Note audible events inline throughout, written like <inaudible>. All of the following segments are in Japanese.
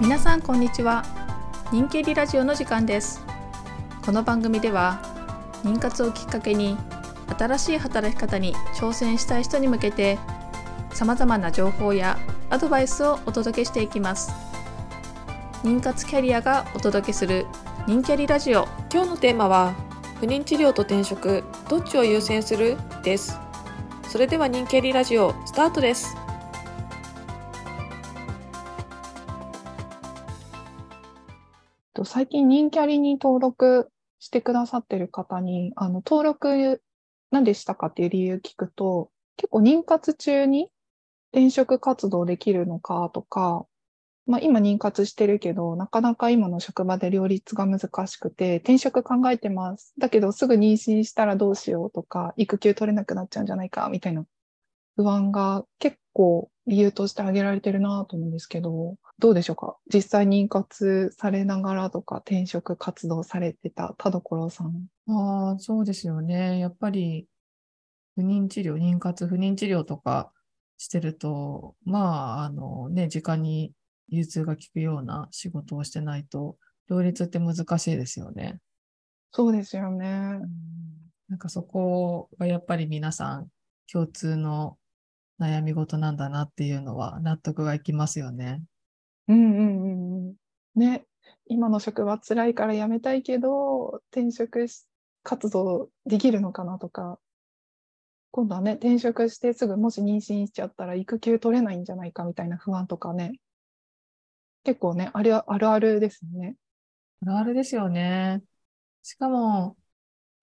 皆さんこんにちは。人気リラジオの時間です。この番組では妊活をきっかけに新しい働き方に挑戦したい人に向けて様々な情報やアドバイスをお届けしていきます。妊活キャリアがお届けする人キャリラジオ。今日のテーマは不妊治療と転職どっちを優先する？です。それでは人気キャリラジオスタートです。最近人キャリに登録してくださってる方に、あの、登録何でしたかっていう理由聞くと、結構妊活中に転職活動できるのかとか、まあ今妊活してるけど、なかなか今の職場で両立が難しくて、転職考えてます。だけどすぐ妊娠したらどうしようとか、育休取れなくなっちゃうんじゃないか、みたいな不安が結構理由として挙げられてるなと思うんですけど、どうでしょうか？実際妊活されながらとか転職活動されてた田所さん。ああ、そうですよね。やっぱり不妊治療、妊活不妊治療とかしてると、まあ、あのね、時間に融通が利くような仕事をしてないと、両立って難しいですよね。そうですよね。なんかそこがやっぱり皆さん共通の悩み事なんだなっていうのは納得がいきますよね。うんうんうんうん。ね、今の職場辛いから辞めたいけど、転職活動できるのかなとか、今度はね、転職してすぐもし妊娠しちゃったら育休取れないんじゃないかみたいな不安とかね、結構ね、あれはあるあるですね。あるあるですよね。しかも、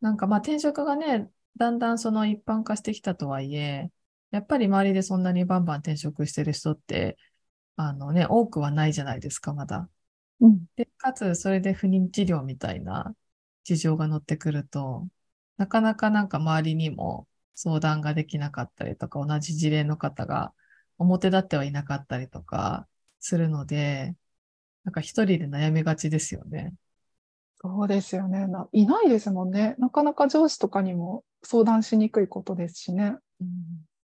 なんかまあ転職がね、だんだんその一般化してきたとはいえ、やっぱり周りでそんなにバンバン転職してる人って、あのね、多くはないじゃないですか、まだ。うん、で、かつ、それで不妊治療みたいな事情が乗ってくると、なかなかなんか周りにも相談ができなかったりとか、同じ事例の方が表立ってはいなかったりとか、するので、なんか一人で悩みがちですよね。そうですよねな。いないですもんね。なかなか上司とかにも相談しにくいことですしね。うん、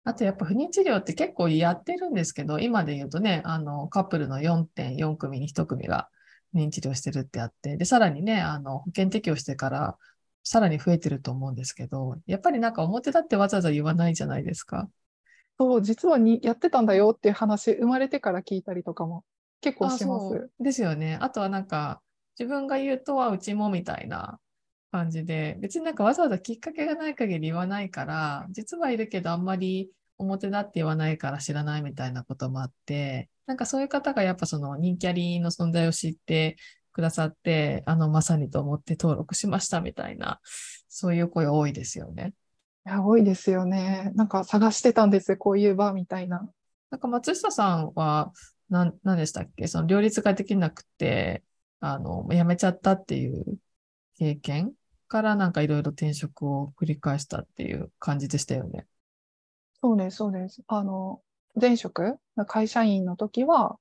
あとやっぱ不妊治療って結構やってるんですけど、今で言うとね、あの、カップルの4.4組に1組が不妊治療してるってあって、で、さらにね、あの、保険適用してからさらに増えてると思うんですけど、やっぱりなんか表立ってわざわざ言わないじゃないですか。そう、実はにやってたんだよっていう話、生まれてから聞いたりとかも結構します。ですよね。あとはなんか、自分が言うとはうちもみたいな感じで、別になんかわざわざきっかけがない限り言わないから、実はいるけどあんまり表だって言わないから知らないみたいなこともあって、なんかそういう方がやっぱその人気ありの存在を知ってくださって、あの、まさにと思って登録しましたみたいな、そういう声多いですよね。いや、多いですよね。なんか探してたんですよ、こういう場みたいな。なんか松下さんは、何、何でしたっけ？その両立ができなくて、あの、辞めちゃったっていう経験？からなんかいろいろ転職を繰り返したっていう感じでしたよね。そうです、そうです。あの、前職、会社員の時は、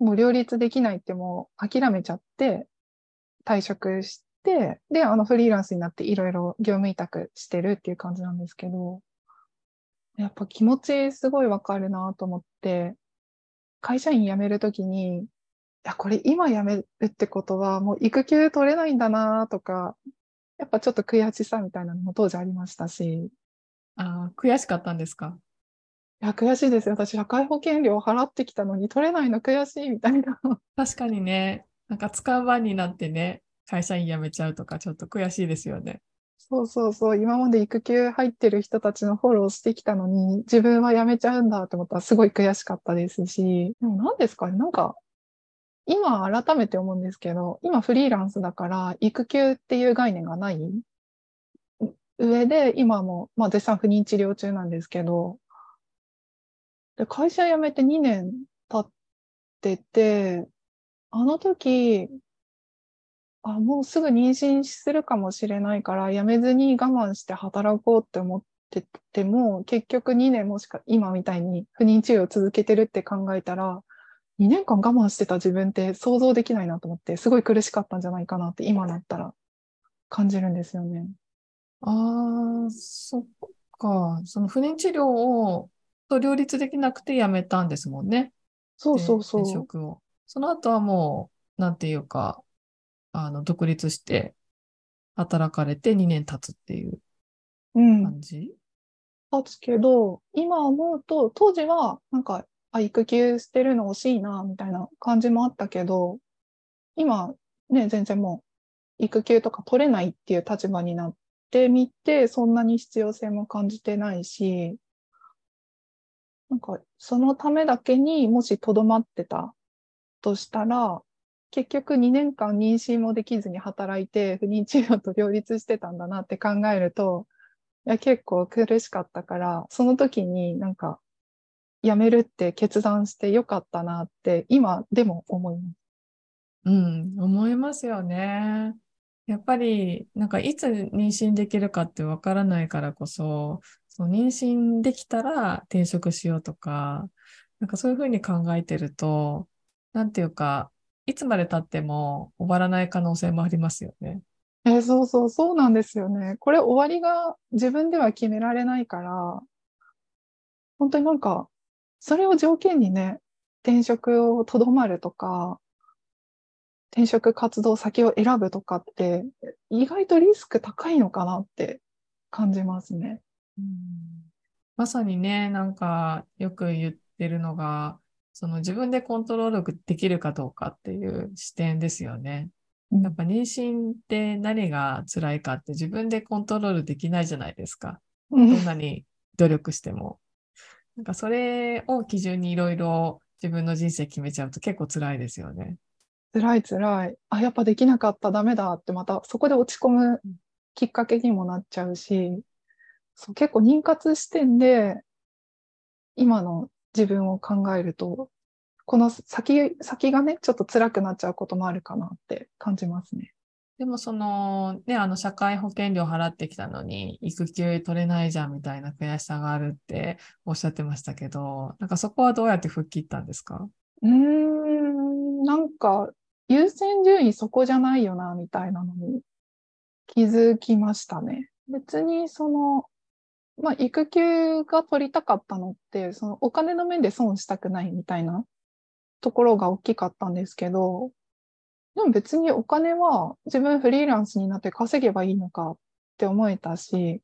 もう両立できないってもう諦めちゃって、退職して、で、あの、フリーランスになっていろいろ業務委託してるっていう感じなんですけど、やっぱ気持ちすごいわかるなと思って、会社員辞めるときに、いや、これ今辞めるってことはもう育休取れないんだなとか、やっぱちょっと悔しさみたいなのも当時ありましたし。ああ、悔しかったんですか？いや、悔しいですよ。私、社会保険料払ってきたのに取れないの悔しいみたいな。確かにね、なんか使う番になってね、会社員辞めちゃうとか、ちょっと悔しいですよね。そうそうそう、今まで育休入ってる人たちのフォローしてきたのに、自分は辞めちゃうんだと思ったらすごい悔しかったですし、でも何ですかね、なんか、今改めて思うんですけど、今フリーランスだから育休っていう概念がない上で、今も、まあ絶賛不妊治療中なんですけど、で会社辞めて2年経ってて、あの時、あ、もうすぐ妊娠するかもしれないから、やめずに我慢して働こうって思ってても、結局2年もしか、今みたいに不妊治療を続けてるって考えたら、2年間我慢してた自分って想像できないなと思って、すごい苦しかったんじゃないかなって今だったら感じるんですよね。ああ、そっか。その不妊治療をと両立できなくてやめたんですもんね。そうそうそう。職を。その後はもう、なんていうか、あの、独立して、働かれて2年経つっていううん。感じ、立つけど、今思うと、当時は、なんか、あ、育休してるの惜しいな、みたいな感じもあったけど、今、ね、全然もう、育休とか取れないっていう立場になってみて、そんなに必要性も感じてないし、なんか、そのためだけにもしとどまってたとしたら、結局2年間妊娠もできずに働いて、不妊治療と両立してたんだなって考えると、いや、結構苦しかったから、その時になんか、辞めるって決断してよかったなって、今でも思います。うん、思いますよね。やっぱり、なんかいつ妊娠できるかってわからないからこそ、その妊娠できたら転職しようとか、なんかそういうふうに考えてると、なんていうか、いつまで経っても終わらない可能性もありますよね。えーそうそう、そうなんですよね。これ終わりが自分では決められないから、本当になんか、それを条件にね、転職をとどまるとか、転職活動先を選ぶとかって、意外とリスク高いのかなって感じますね。まさにね、なんかよく言ってるのが、その自分でコントロールできるかどうかっていう視点ですよね。うんやっぱ妊娠って何が辛いかって自分でコントロールできないじゃないですか。どんなに努力しても。なんかそれを基準にいろいろ自分の人生決めちゃうと結構辛いですよね。辛い辛い。あ、やっぱできなかった、ダメだってまたそこで落ち込むきっかけにもなっちゃうし、そう結構妊活視点で今の自分を考えると、この先、先がね、ちょっと辛くなっちゃうこともあるかなって感じますね。でもそのね、あの社会保険料払ってきたのに育休取れないじゃんみたいな悔しさがあるっておっしゃってましたけど、なんかそこはどうやって吹っ切ったんですか？うーん、なんか優先順位そこじゃないよな、みたいなのに気づきましたね。別にその、まあ、育休が取りたかったのって、そのお金の面で損したくないみたいなところが大きかったんですけど、でも別にお金は自分フリーランスになって稼げばいいのかって思えたし、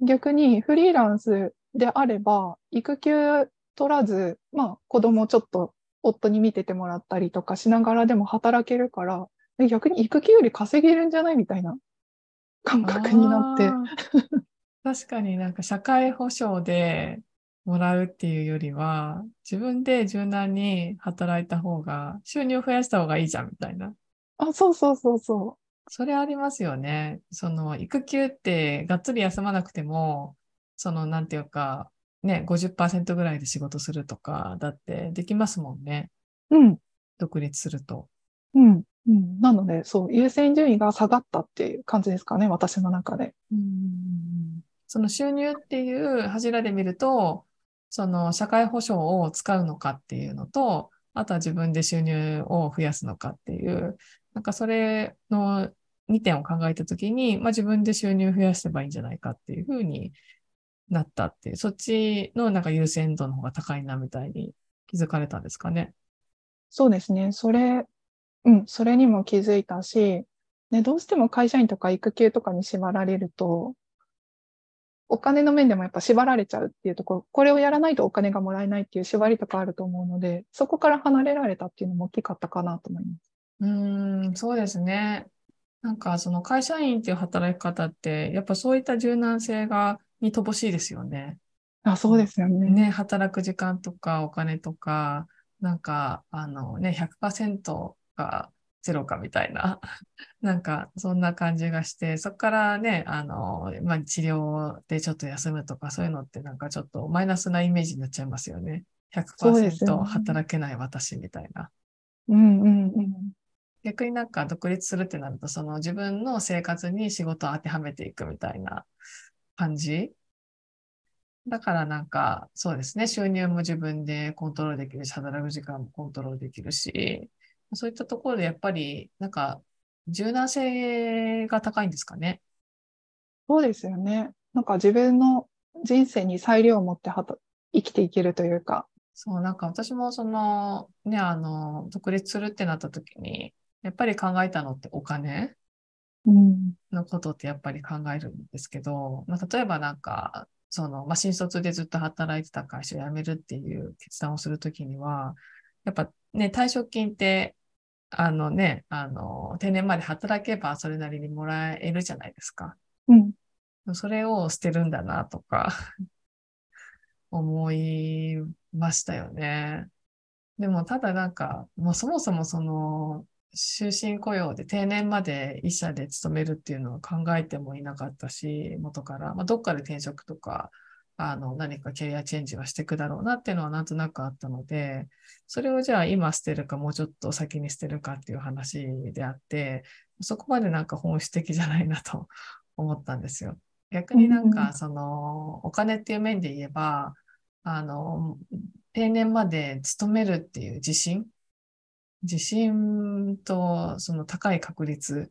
逆にフリーランスであれば、育休取らず、まあ子供ちょっと夫に見ててもらったりとかしながらでも働けるから、逆に育休より稼げるんじゃないみたいな感覚になって。確かになんか社会保障でもらうっていうよりは、自分で柔軟に働いた方が、収入を増やした方がいいじゃんみたいな。あ、そうそうそうそそれありますよね。その育休ってがっつり休まなくても、そのなんていうか、ね、50%ぐらいで仕事するとか、だってできますもんね。う。うん、独立すると。うん、うん。なので、そう、優先順位が下がったっていう感じですかね、私の中で。その収入っていう柱で見ると、その社会保障を使うのかっていうのと、あとは自分で収入を増やすのかっていう、なんかそれの2点を考えたときに、まあ自分で収入増やせばいいんじゃないかっていうふうになったっていう、そっちのなんか優先度の方が高いなみたいに気づかれたんですかね？そうですね。それ、うん、それにも気づいたし、ね、どうしても会社員とか育休とかに縛られると、お金の面でもやっぱ縛られちゃうっていうところ、これをやらないとお金がもらえないっていう縛りとかあると思うので、そこから離れられたっていうのも大きかったかなと思います。うーん、そうですね。なんかその会社員っていう働き方って、やっぱそういった柔軟性が、に乏しいですよね。あ、そうですよね。ね、働く時間とかお金とか、なんか、あのね、100%がゼロかみたいな、<laughs> なんか、そんな感じがして、そこからね、あの、まあ、治療でちょっと休むとか、そういうのってなんかちょっとマイナスなイメージになっちゃいますよね。そうですよ100%ね働けない私みたいな。うんうんうん。逆になんか独立するってなると、その自分の生活に仕事を当てはめていくみたいな感じだからなんか、そうですね、収入も自分でコントロールできるし、働く時間もコントロールできるし、そういったところでやっぱり、なんか、柔軟性が高いんですかね。そうですよね。なんか自分の人生に裁量を持ってはた生きていけるというか、そう、なんか私もその、ね、あの、独立するってなった時に、やっぱり考えたのってお金うん。のことってやっぱり考えるんですけど、まあ、例えばなんか、その、まあ、新卒でずっと働いてた会社を辞めるっていう決断をするときには、やっぱね、退職金って、あのね、あの、定年まで働けばそれなりにもらえるじゃないですか。うん。それを捨てるんだなとか <laughs> 思いましたよね。でもただなんか、もうそもそもその、終身雇用で定年まで一社で勤めるっていうのは考えてもいなかったし、元から、まあ、どっかで転職とか、あの、何かキャリアチェンジはしていくだろうなっていうのはなんとなくあったので、それをじゃあ今捨てるかもうちょっと先に捨てるかっていう話であって、そこまでなんか本質的じゃないなと思ったんですよ。逆になんうんか、その、お金っていう面で言えば、あの、定年まで勤めるっていう自信自信とその高い確率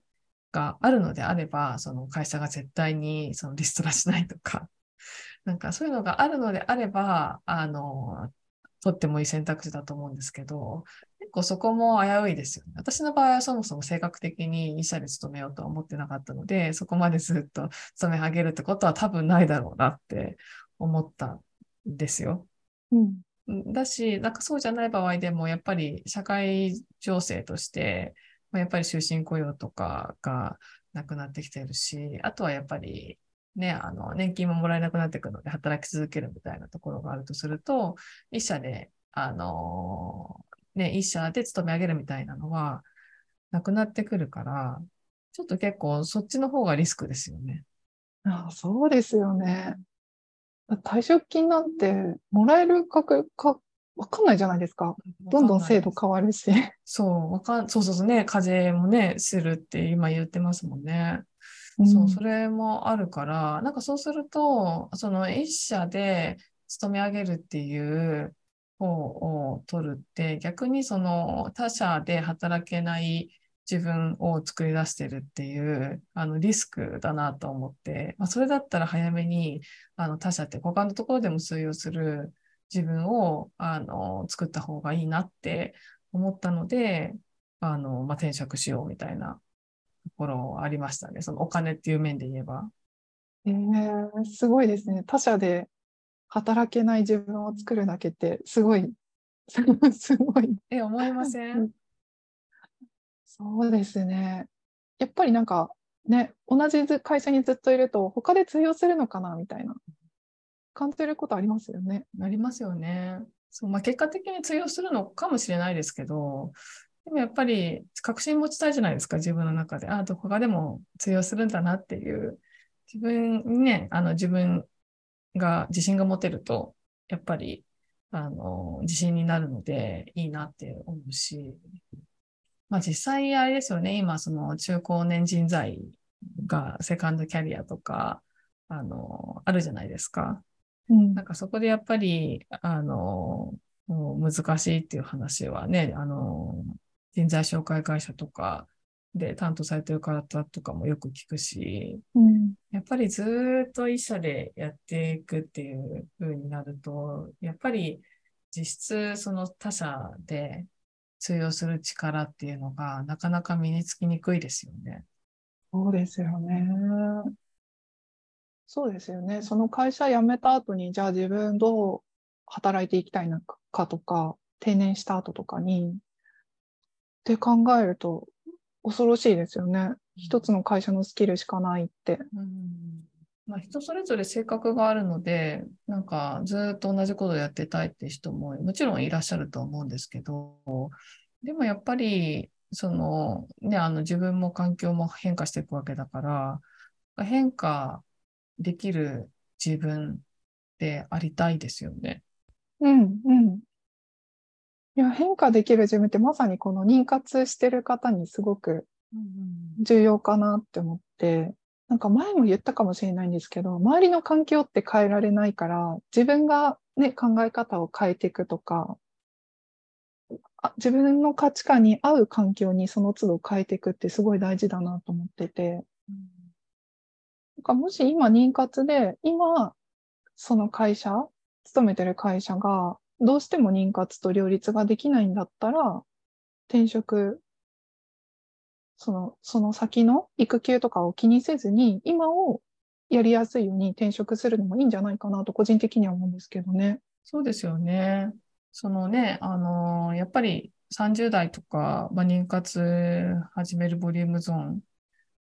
があるのであれば、その会社が絶対にそのリストラしないとか、なんかそういうのがあるのであれば、あの、取ってもいい選択肢だと思うんですけど、結構そこも危ういですよね。私の場合はそもそも性格的に医者で勤めようとは思ってなかったので、そこまでずっと勤め上げるってことは多分ないだろうなって思ったんですよ。うん。だし、なんかそうじゃない場合でも、やっぱり社会情勢として、まあやっぱり終身雇用とかがなくなってきてるし、あとはやっぱりね、あの、年金ももらえなくなってくるので、働き続けるみたいなところがあるとすると、一社で、あの、ね、一社で勤め上げるみたいなのは、なくなってくるから、ちょっと結構そっちの方がリスクですよね。ああ、そうですよね。退職金なんて、もらえるかくか、わかんないじゃないですか。どんどん制度変わるし。<laughs> そう、わかん、そうそうそうね、課税もね、するって今言ってますもんね。そう、それもあるから、なんかそうすると、その一社で勤め上げるっていう方を取るって、逆にその他社で働けない自分を作り出してるっていう、あのリスクだなと思って、まあ、それだったら早めに、あの他社って他のところでも通用する自分を、あの、作った方がいいなって思ったので、あの、まあ、転職しようみたいなところありましたね。そのお金っていう面で言えば。えーすごいですね。他社で働けない自分を作るだけって、すごい、<laughs> すごい。え、思いません？そうですね。やっぱりなんか、ね、同じず会社にずっといると、他で通用するのかなみたいな、感じることありますよね。なりますよね。そう、まあ、結果的に通用するのかもしれないですけど、でもやっぱり確信持ちたいじゃないですか、自分の中で。ああ、どこかでも通用するんだなっていう、自分にね、あの、自分が自信が持てると、やっぱり、あの、自信になるので、いいなって思うし、まあ実際あれですよね、今その中高年人材がセカンドキャリアとか、あの、あるじゃないですか。うんなんかそこでやっぱり、あの、難しいっていう話はね、あの、人材紹介会社とかで担当されてる方とかもよく聞くし、うんやっぱりずーっと一社でやっていくっていう風になると、やっぱり実質その他社で通用する力っていうのがなかなか身につきにくいですよね。そうですよね。そうですよね。その会社辞めた後に、じゃあ自分どう働いていきたいのかとか、定年した後とかに、って考えると恐ろしいですよね。一つの会社のスキルしかないって。うんまあ、人それぞれ性格があるので、なんかずーっと同じことをやってたいって人ももちろんいらっしゃると思うんですけど、でもやっぱり、そのね、あの自分も環境も変化していくわけだから、変化できる自分でありたいですよね。うん、うん。いや、変化できる自分ってまさにこの妊活してる方にすごく重要かなって思って、なんか前も言ったかもしれないんですけど、周りの環境って変えられないから、自分がね、考え方を変えていくとか、あ自分の価値観に合う環境にその都度変えていくってすごい大事だなと思ってて、なんかもし今妊活で、今、その会社、勤めてる会社が、どうしても妊活と両立ができないんだったら、転職、その、その先の育休とかを気にせずに、今をやりやすいように転職するのもいいんじゃないかなと個人的には思うんですけどね。そうですよね。そのね、あのーやっぱり30代とか、まあ、妊活始めるボリュームゾーン、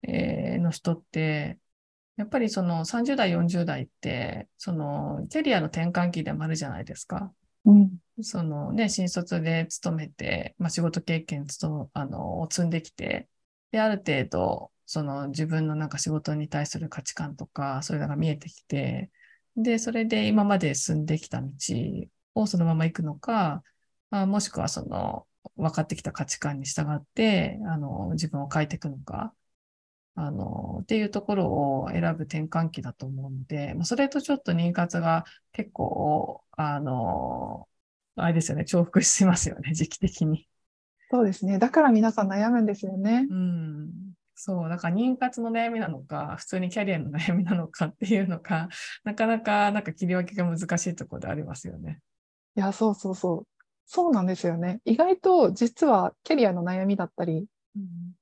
えーの人って、やっぱりその30代、40代って、そのキャリアの転換期でもあるじゃないですか。うん。そのね、新卒で勤めて、まあ、仕事経験つと、あの、を積んできて、で、ある程度、その自分のなんか仕事に対する価値観とか、そういうのが見えてきて、で、それで今まで進んできた道をそのまま行くのか、あもしくはその分かってきた価値観に従って、あの、自分を変えていくのか、あの、っていうところを選ぶ転換期だと思うので、まあそれとちょっと妊活が結構、あの、あれですよね、重複しますよね、時期的に。そうですね。だから皆さん悩むんですよね。うん。そう、だから妊活の悩みなのか、普通にキャリアの悩みなのかっていうのか、なかなかなんか切り分けが難しいところでありますよね。いや、そうそうそう。そうなんですよね。意外と実はキャリアの悩みだったりうん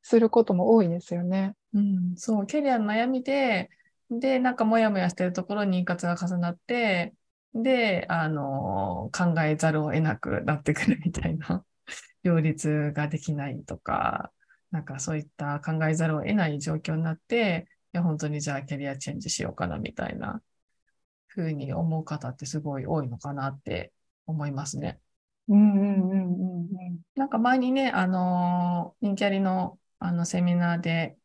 することも多いんですよね。うん、そう、キャリアの悩みで、で、なんかモヤモヤしてるところに妊活が重なって、で、あの、考えざるを得なくなってくるみたいな、<laughs> 両立ができないとか、なんかそういった考えざるを得ない状況になって、いや、本当にじゃあキャリアチェンジしようかなみたいな風に思う方ってすごい多いのかなって思いますね。うんうんうんうんうん。なんか前にね、あのー、人気ありの、あの、セミナーで、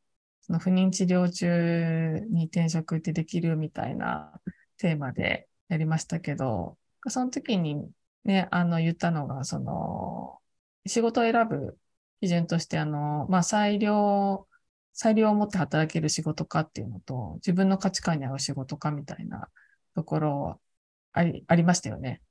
その不妊治療中に転職ってできるみたいなテーマでやりましたけど、その時にね、あの、言ったのが、その、仕事を選ぶ基準として、あの、まあ、裁量、裁量を持って働ける仕事かっていうのと、自分の価値観に合う仕事かみたいなところあり、ありましたよね。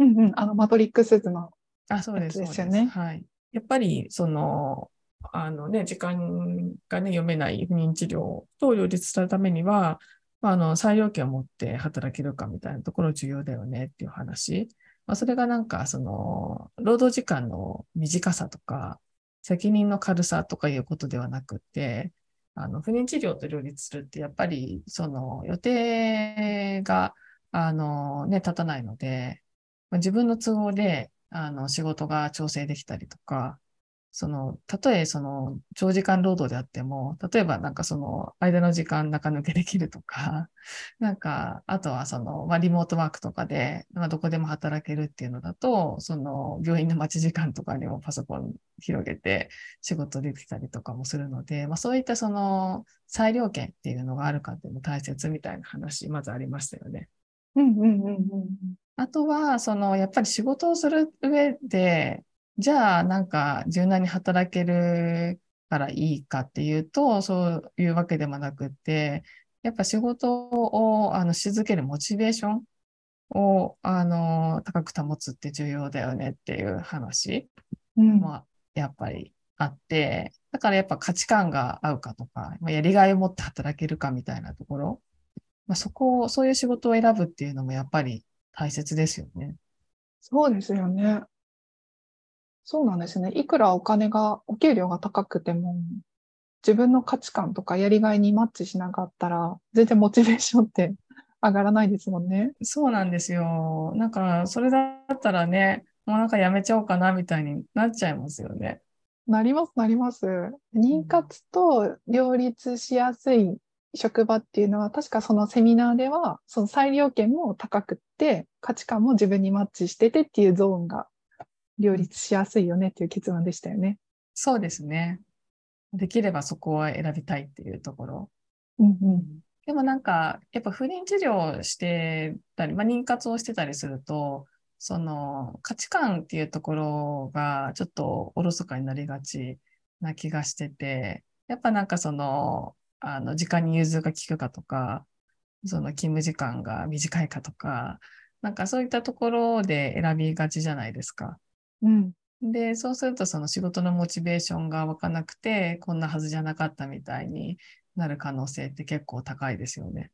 うんうん。あの、マトリックス図の。あ、そうです。ねはい。やっぱり、その、あのね、時間がね、読めない不妊治療と両立するためには、まあ、あの、裁量権を持って働けるかみたいなところ重要だよねっていう話。まあ、それがなんか、その、労働時間の短さとか、責任の軽さとかいうことではなくて、あの、不妊治療と両立するって、やっぱり、その、予定が、あの、ね、立たないので、まあ自分の都合で、あの、仕事が調整できたりとか、その、たとえその、長時間労働であっても、例えばなんかその、間の時間中抜けできるとか、<laughs> なんか、あとはその、まあ、リモートワークとかで、まあ、どこでも働けるっていうのだと、その、病院の待ち時間とかにもパソコン広げて仕事できたりとかもするので、まあ、そういったその、裁量権っていうのがあるかっていうのも大切みたいな話、まずありましたよね。うんうんうんうんあとは、その、やっぱり仕事をする上で、じゃあ、なんか、柔軟に働けるからいいかっていうと、そういうわけでもなくって、やっぱ仕事を、あの、し続けるモチベーションを、あの、高く保つって重要だよねっていう話も、やっぱりあって、だからやっぱ価値観が合うかとか、まあやりがいを持って働けるかみたいなところ、まあ、そこを、そういう仕事を選ぶっていうのもやっぱり大切ですよね。そうですよね。そうなんですね。いくらお金が、お給料が高くても、自分の価値観とかやりがいにマッチしなかったら、全然モチベーションって <laughs> 上がらないですもんね。そうなんですよ。なんか、それだったらね、もうなんかやめちゃおうかなみたいになっちゃいますよね。なります、なります。妊活と両立しやすい職場っていうのは、確かそのセミナーでは、その裁量権も高くって、価値観も自分にマッチしててっていうゾーンが両立しやすいよねっていう結論でしたよね。そうですね。できればそこは選びたいっていうところ。うんうん。でもなんか、やっぱ不妊治療をしてたり、まあ、妊活をしてたりすると、その価値観っていうところがちょっとおろそかになりがちな気がしてて、やっぱなんかその、あの、時間に融通が利くかとか、その勤務時間が短いかとか、なんかそういったところで選びがちじゃないですか。うん。で、そうするとその仕事のモチベーションが湧かなくて、こんなはずじゃなかったみたいになる可能性って結構高いですよね。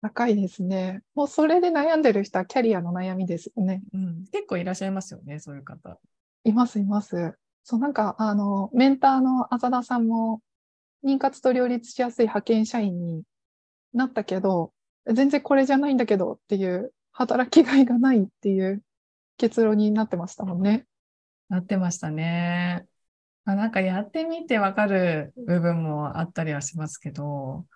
高いですね。もうそれで悩んでる人はキャリアの悩みですよね。うん、結構いらっしゃいますよね、そういう方。います、います。そう、なんか、あの、メンターの浅田さんも、妊活と両立しやすい派遣社員になったけど、全然これじゃないんだけどっていう、働きがいがないっていう結論になってましたもんね。なってましたね。まあ、なんかやってみてわかる部分もあったりはしますけど、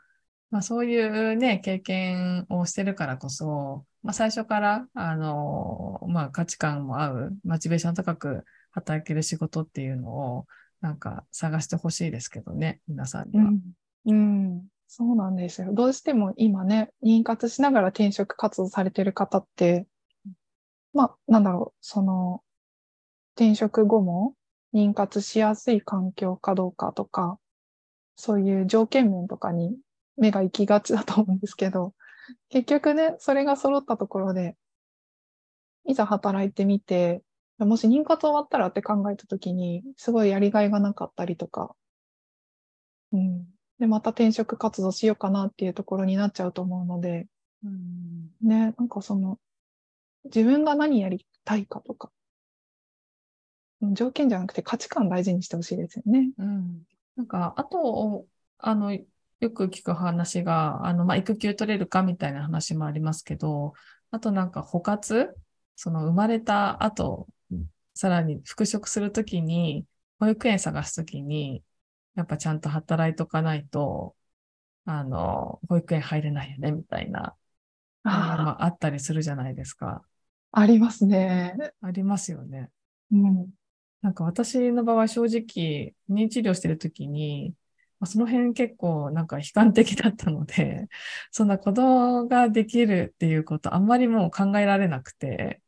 まあ、そういうね、経験をしてるからこそ、まあ、最初から、あの、まあ、価値観も合う、モチベーション高く働ける仕事っていうのを、なんか探してほしいですけどね、皆さんには。うん。うん。そうなんですよ。どうしても今ね、妊活しながら転職活動されてる方って、まあ、なんだろう、その、転職後も妊活しやすい環境かどうかとか、そういう条件面とかに目が行きがちだと思うんですけど、結局ね、それが揃ったところで、いざ働いてみて、もし妊活終わったらって考えたときに、すごいやりがいがなかったりとか、うん。で、また転職活動しようかなっていうところになっちゃうと思うので、うんね、なんかその、自分が何やりたいかとか、うん条件じゃなくて価値観大事にしてほしいですよね。うん。なんか、あと、あの、よく聞く話が、あの、まあ、育休取れるかみたいな話もありますけど、あとなんか、補活その生まれた後、さらに復職するときに、保育園探すときに、やっぱちゃんと働いとかないと、あの、保育園入れないよね、みたいな、ああまあ、あったりするじゃないですか。あ、ありますね。ありますよね。うん。なんか私の場合正直、不妊治療してるときに、まあその辺結構なんか悲観的だったので、そんな子供ができるっていうことあんまりもう考えられなくて、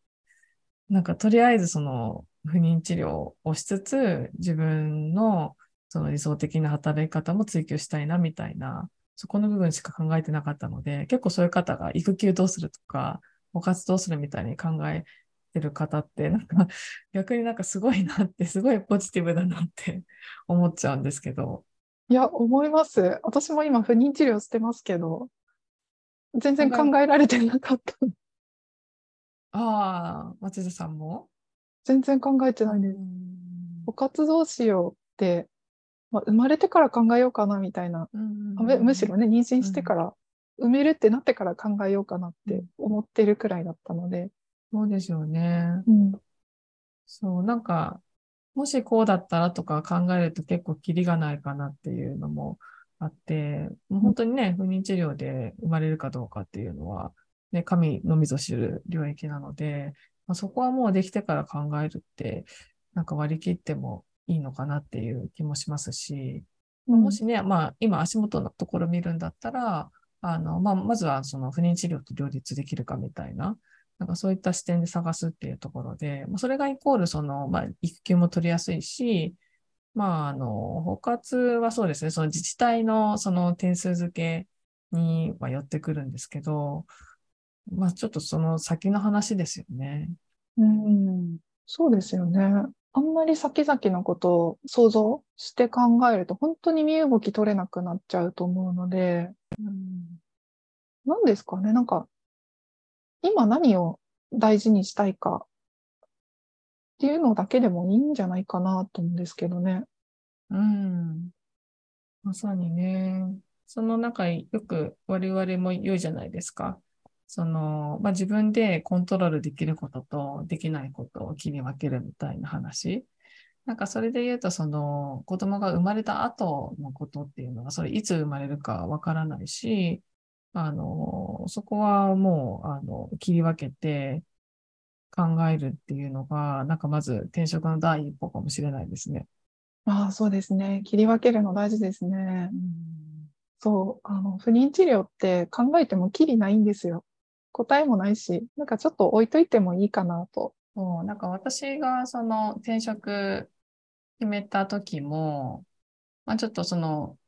なんかとりあえずその不妊治療をしつつ、自分のその理想的な働き方も追求したいなみたいな、そこの部分しか考えてなかったので、結構そういう方が育休どうするとか、お活どうするみたいに考えてる方って、なんか <laughs> 逆になんかすごいなって、すごいポジティブだなって思っちゃうんですけど。いや、思います。私も今不妊治療してますけど、全然考えられてなかった。ああ、松田さんも？全然考えてないです。お活どうしようって、まあ、生まれてから考えようかなみたいな、むむしろね、妊娠してから、産めるってなってから考えようかなって思ってるくらいだったので、そうですよね。うん。そう、なんか、もしこうだったらとか考えると結構キリがないかなっていうのもあって、もう本当にね、不妊治療で生まれるかどうかっていうのは、ね、神のみぞ知る領域なので、まあ、そこはもうできてから考えるって、なんか割り切ってもいいのかなっていう気もしますし、もしね、まあ今足元のところ見るんだったら、あの、まあまずはその不妊治療と両立できるかみたいな、なんかそういった視点で探すっていうところで、まあ、それがイコールその、まあ育休も取りやすいし、まああの、包括はそうですね、その自治体のその点数付けには寄ってくるんですけど、まあちょっとその先の話ですよね。うん、そうですよね。あんまり先々のことを想像して考えると、本当に身動き取れなくなっちゃうと思うので、何ですかね、なんか、今何を大事にしたいかっていうのだけでもいいんじゃないかなと思うんですけどね。うん。まさにね。その中、よく我々も言うじゃないですか。その、まあ、自分でコントロールできることとできないことを切り分けるみたいな話。なんかそれで言うと、その子供が生まれた後のことっていうのは、それいつ生まれるかわからないし、あの、そこはもう、あの、切り分けて考えるっていうのが、なんかまず転職の第一歩かもしれないですね。ああ、そうですね。切り分けるの大事ですね。そう、あの、不妊治療って考えてもきりないんですよ。答えもないし、なんかちょっと置いといてもいいかなと。そう、なんか私がその転職決めた時も、まあちょっとその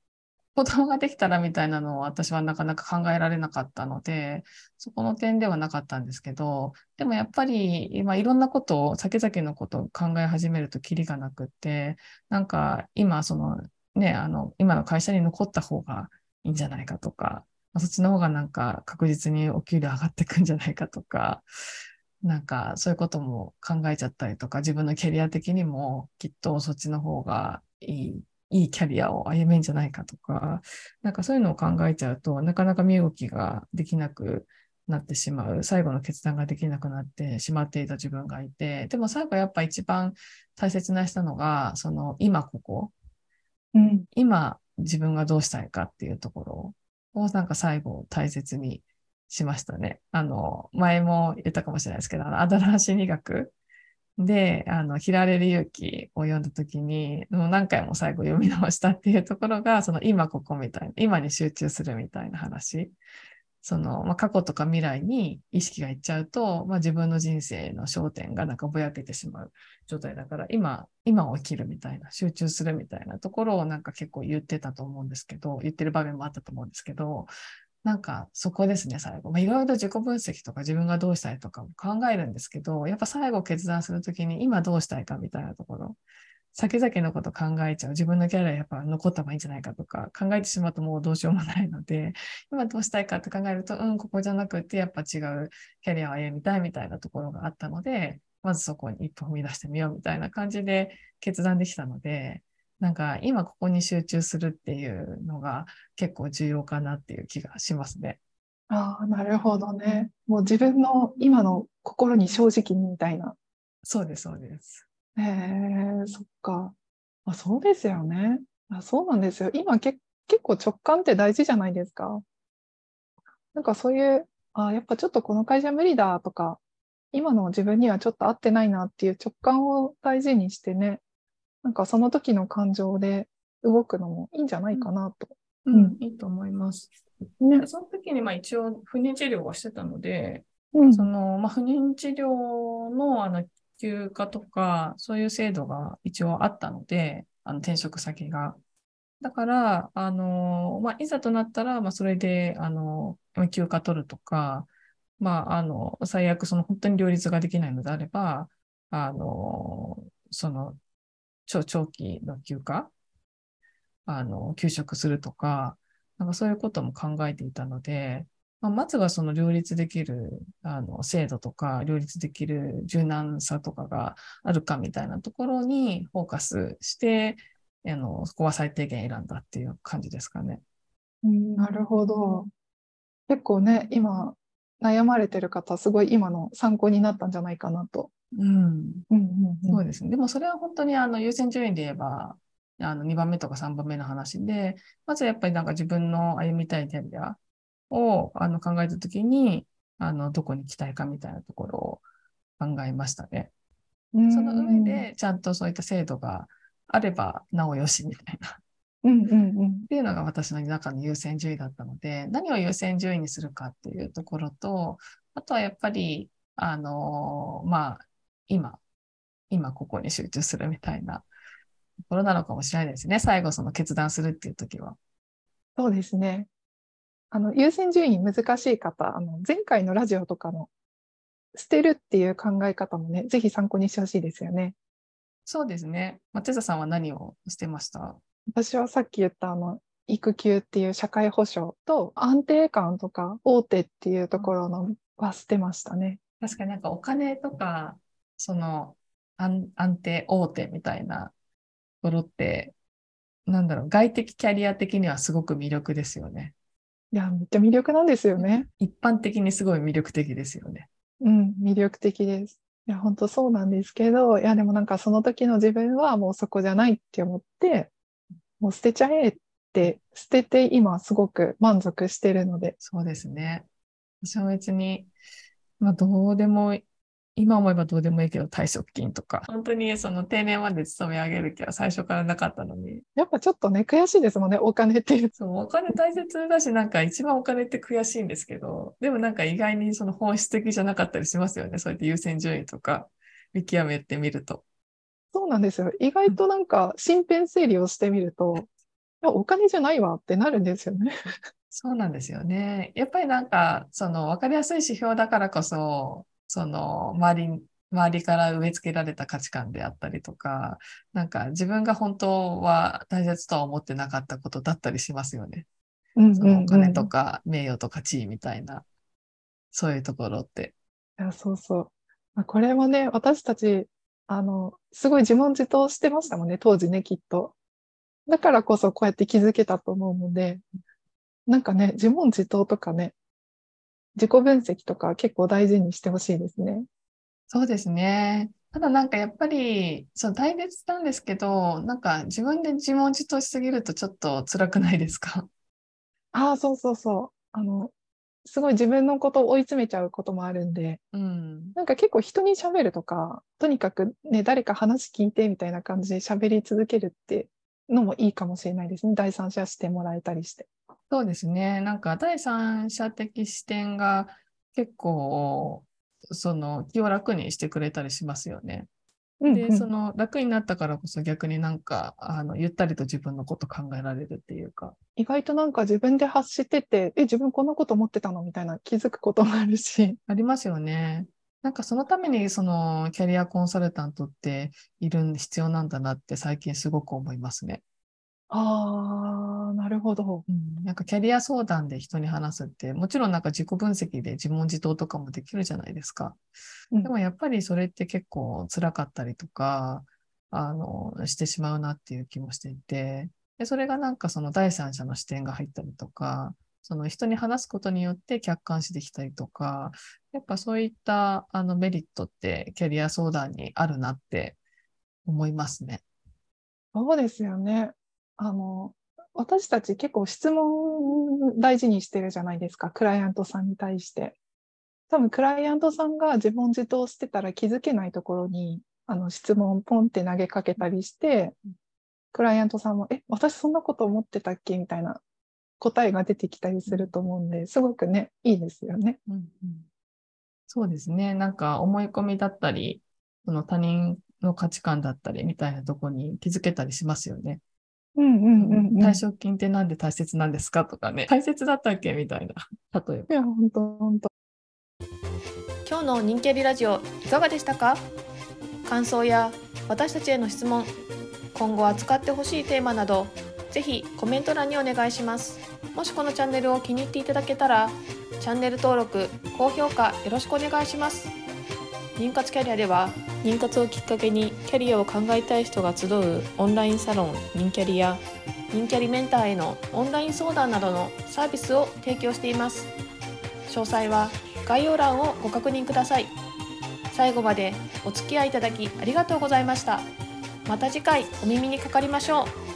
子供ができたらみたいなのを私はなかなか考えられなかったので、そこの点ではなかったんですけど、でもやっぱり今いろんなことを、先々のことを考え始めるとキリがなくって、なんか今そのね、あの、今の会社に残った方がいいんじゃないかとか、あそっちの方がなんか確実にお給料上がってくんじゃないかとか、<laughs> なんかそういうことも考えちゃったりとか、自分のキャリア的にもきっとそっちの方がいい、いいキャリアを歩めんじゃないかとか、なんかそういうのを考えちゃうと、なかなか身動きができなくなってしまう、最後の決断ができなくなってしまっていた自分がいて、でも最後やっぱ一番大切なしたのが、その今ここ、うん。今自分がどうしたいかっていうところをなんか最後大切にしましたね。あの、前も言ったかもしれないですけど、あの、アドラー心理学で、あの、嫌われる勇気を読んだ時に、もう何回も最後読み直したっていうところが、その今ここみたいな、今に集中するみたいな話。その、まあ、過去とか未来に意識がいっちゃうと、まあ、自分の人生の焦点がなんかぼやけてしまう状態だから、今、今を生きるみたいな、集中するみたいなところをなんか結構言ってたと思うんですけど、言ってる場面もあったと思うんですけど、なんかそこですね、最後。まあ、いろいろと自己分析とか自分がどうしたいとかも考えるんですけど、やっぱ最後決断するときに今どうしたいかみたいなところ、先々のこと考えちゃう。自分のキャリアやっぱ残った方がいいんじゃないかとか考えてしまうともうどうしようもないので、<laughs> 今どうしたいかって考えると、うん、ここじゃなくてやっぱ違うキャリアを歩みたいみたいなところがあったので、まずそこに一歩踏み出してみようみたいな感じで決断できたので、なんか今ここに集中するっていうのが結構重要かなっていう気がしますね。ああ、なるほどね。もう自分の今の心に正直にみたいな。そうです、そうです。へえ、そっか。あ、そうですよね。あ、そうなんですよ。今け結構直感って大事じゃないですか。なんかそういう、あ、やっぱちょっとこの会社無理だとか、今の自分にはちょっと合ってないなっていう直感を大事にしてね、なんかその時の感情で動くのもいいんじゃないかなと。うん、いいと思います。ねで。その時にまあ一応不妊治療はしてたので、うん。その、まあ、不妊治療のあの休暇とか、そういう制度が一応あったので、あの転職先が。だから、あの、まあ、いざとなったら、まあ、それで、あの、休暇取るとか、まあ、あの、最悪、その本当に両立ができないのであれば、あの、その、長長期の休暇、あの、休職するとか、なんかそういうことも考えていたので、まあ、まずはその両立できるあの制度とか、両立できる柔軟さとかがあるかみたいなところにフォーカスして、あのそこは最低限選んだっていう感じですかね。うんなるほど。結構ね、今悩まれてる方、すごい今の参考になったんじゃないかなと。うん、うんうんうんそうですね。でもそれは本当にあの優先順位で言えば、あの2番目とか3番目の話で、まずやっぱりなんか自分の歩みたいキャリアをあの考えたときに、あのどこに行きたいかみたいなところを考えましたね。うんその上で、ちゃんとそういった制度があれば、なおよしみたいな。っうんうんうん。ていうのが私の中の優先順位だったので、何を優先順位にするかっていうところと、あとはやっぱり、あのまあ、今、今ここに集中するみたいなところなのかもしれないですね。最後その決断するっていう時は。そうですね。あの、優先順位難しい方、あの、前回のラジオとかの捨てるっていう考え方もね、ぜひ参考にしてほしいですよね。そうですね。松下さんは何をしてました？私はさっき言ったあの、育休っていう社会保障と安定感とか大手っていうところのは捨てましたね。確かになんかお金とか、その安安定、大手みたいなところって、なんだろう、外的キャリア的にはすごく魅力ですよね。いや、めっちゃ魅力なんですよね。一般的にすごい魅力的ですよね。うん、魅力的です。いや、本当そうなんですけど、いや、でもなんかその時の自分はもうそこじゃないって思って、もう捨てちゃえって、捨てて今すごく満足してるので、そうですね。私は別に、まあどうでも、今思えばどうでもいいけど退職金とか、本当にその定年まで勤め上げる気は最初からなかったのに、やっぱちょっとね、悔しいですもんね、お金っていう。そう、お金大切だし、なんか一番お金って悔しいんですけど、でもなんか意外にその本質的じゃなかったりしますよね。そうやって優先順位とか見極めてみると。そうなんですよ。意外となんか身辺整理をしてみると、いや、お金じゃないわってなるんですよね。そうなんですよね。やっぱりなんか、その分かりやすい指標だからこそ、その周りに、周りから植え付けられた価値観であったりとか、なんか自分が本当は大切とは思ってなかったことだったりしますよね。うんそのお金とか名誉とか地位みたいな、そういうところって。いや、そうそう。まあこれもね、私たち、あの、すごい自問自答してましたもんね、当時ね、きっと。だからこそこうやって気づけたと思うので、なんかね、自問自答とかね、自己分析とか結構大事にしてほしいですね。そうですね。ただなんかやっぱり、そう大切なんですけど、なんか自分で自問自答しすぎるとちょっと辛くないですか？ああ、そうそうそう。あの、すごい自分のことを追い詰めちゃうこともあるんで、うん。なんか結構人に喋るとか、とにかくね、誰か話聞いてみたいな感じで喋り続けるってのもいいかもしれないですね。第三者してもらえたりして。そうですね。なんか第三者的視点が結構、その気を楽にしてくれたりしますよね。で、うんうんその楽になったからこそ逆になんか、あの、ゆったりと自分のこと考えられるっていうか。意外となんか自分で発してて、え、自分こんなこと思ってたの？みたいな気づくこともあるし。<laughs> ありますよね。なんかそのためにそのキャリアコンサルタントっている必要なんだなって最近すごく思いますね。ああ、なるほど。うん、なんかキャリア相談で人に話すって、もちろんなんか自己分析で自問自答とかもできるじゃないですか。うんでもやっぱりそれって結構辛かったりとか、あの、してしまうなっていう気もしていて、で、それがなんかその第三者の視点が入ったりとか、その人に話すことによって客観視できたりとか、やっぱそういったあのメリットってキャリア相談にあるなって思いますね。そうですよね。あの、私たち結構質問大事にしてるじゃないですか。クライアントさんに対して。多分クライアントさんが自問自答してたら気づけないところに、あの質問をポンって投げかけたりして、クライアントさんも、え、私そんなこと思ってたっけ？みたいな答えが出てきたりすると思うんで、すごくね、いいですよね。うんうんそうですね。なんか思い込みだったり、その他人の価値観だったりみたいなとこに気づけたりしますよね。うんうんうん、うん。退職金ってなんで大切なんですかとかね。大切だったっけみたいな。例えば。いや、本当本当今日の人気ありラジオいかがでしたか？感想や私たちへの質問今後扱ってほしいテーマなどぜひコメント欄にお願いしますもしこのチャンネルを気に入っていただけたらチャンネル登録高評価よろしくお願いします妊活キャリアでは妊活をきっかけにキャリアを考えたい人が集うオンラインサロン妊キャリや妊キャリメンターへのオンライン相談などのサービスを提供しています。詳細は概要欄をご確認ください。最後までお付き合いいただきありがとうございました。また次回お耳にかかりましょう。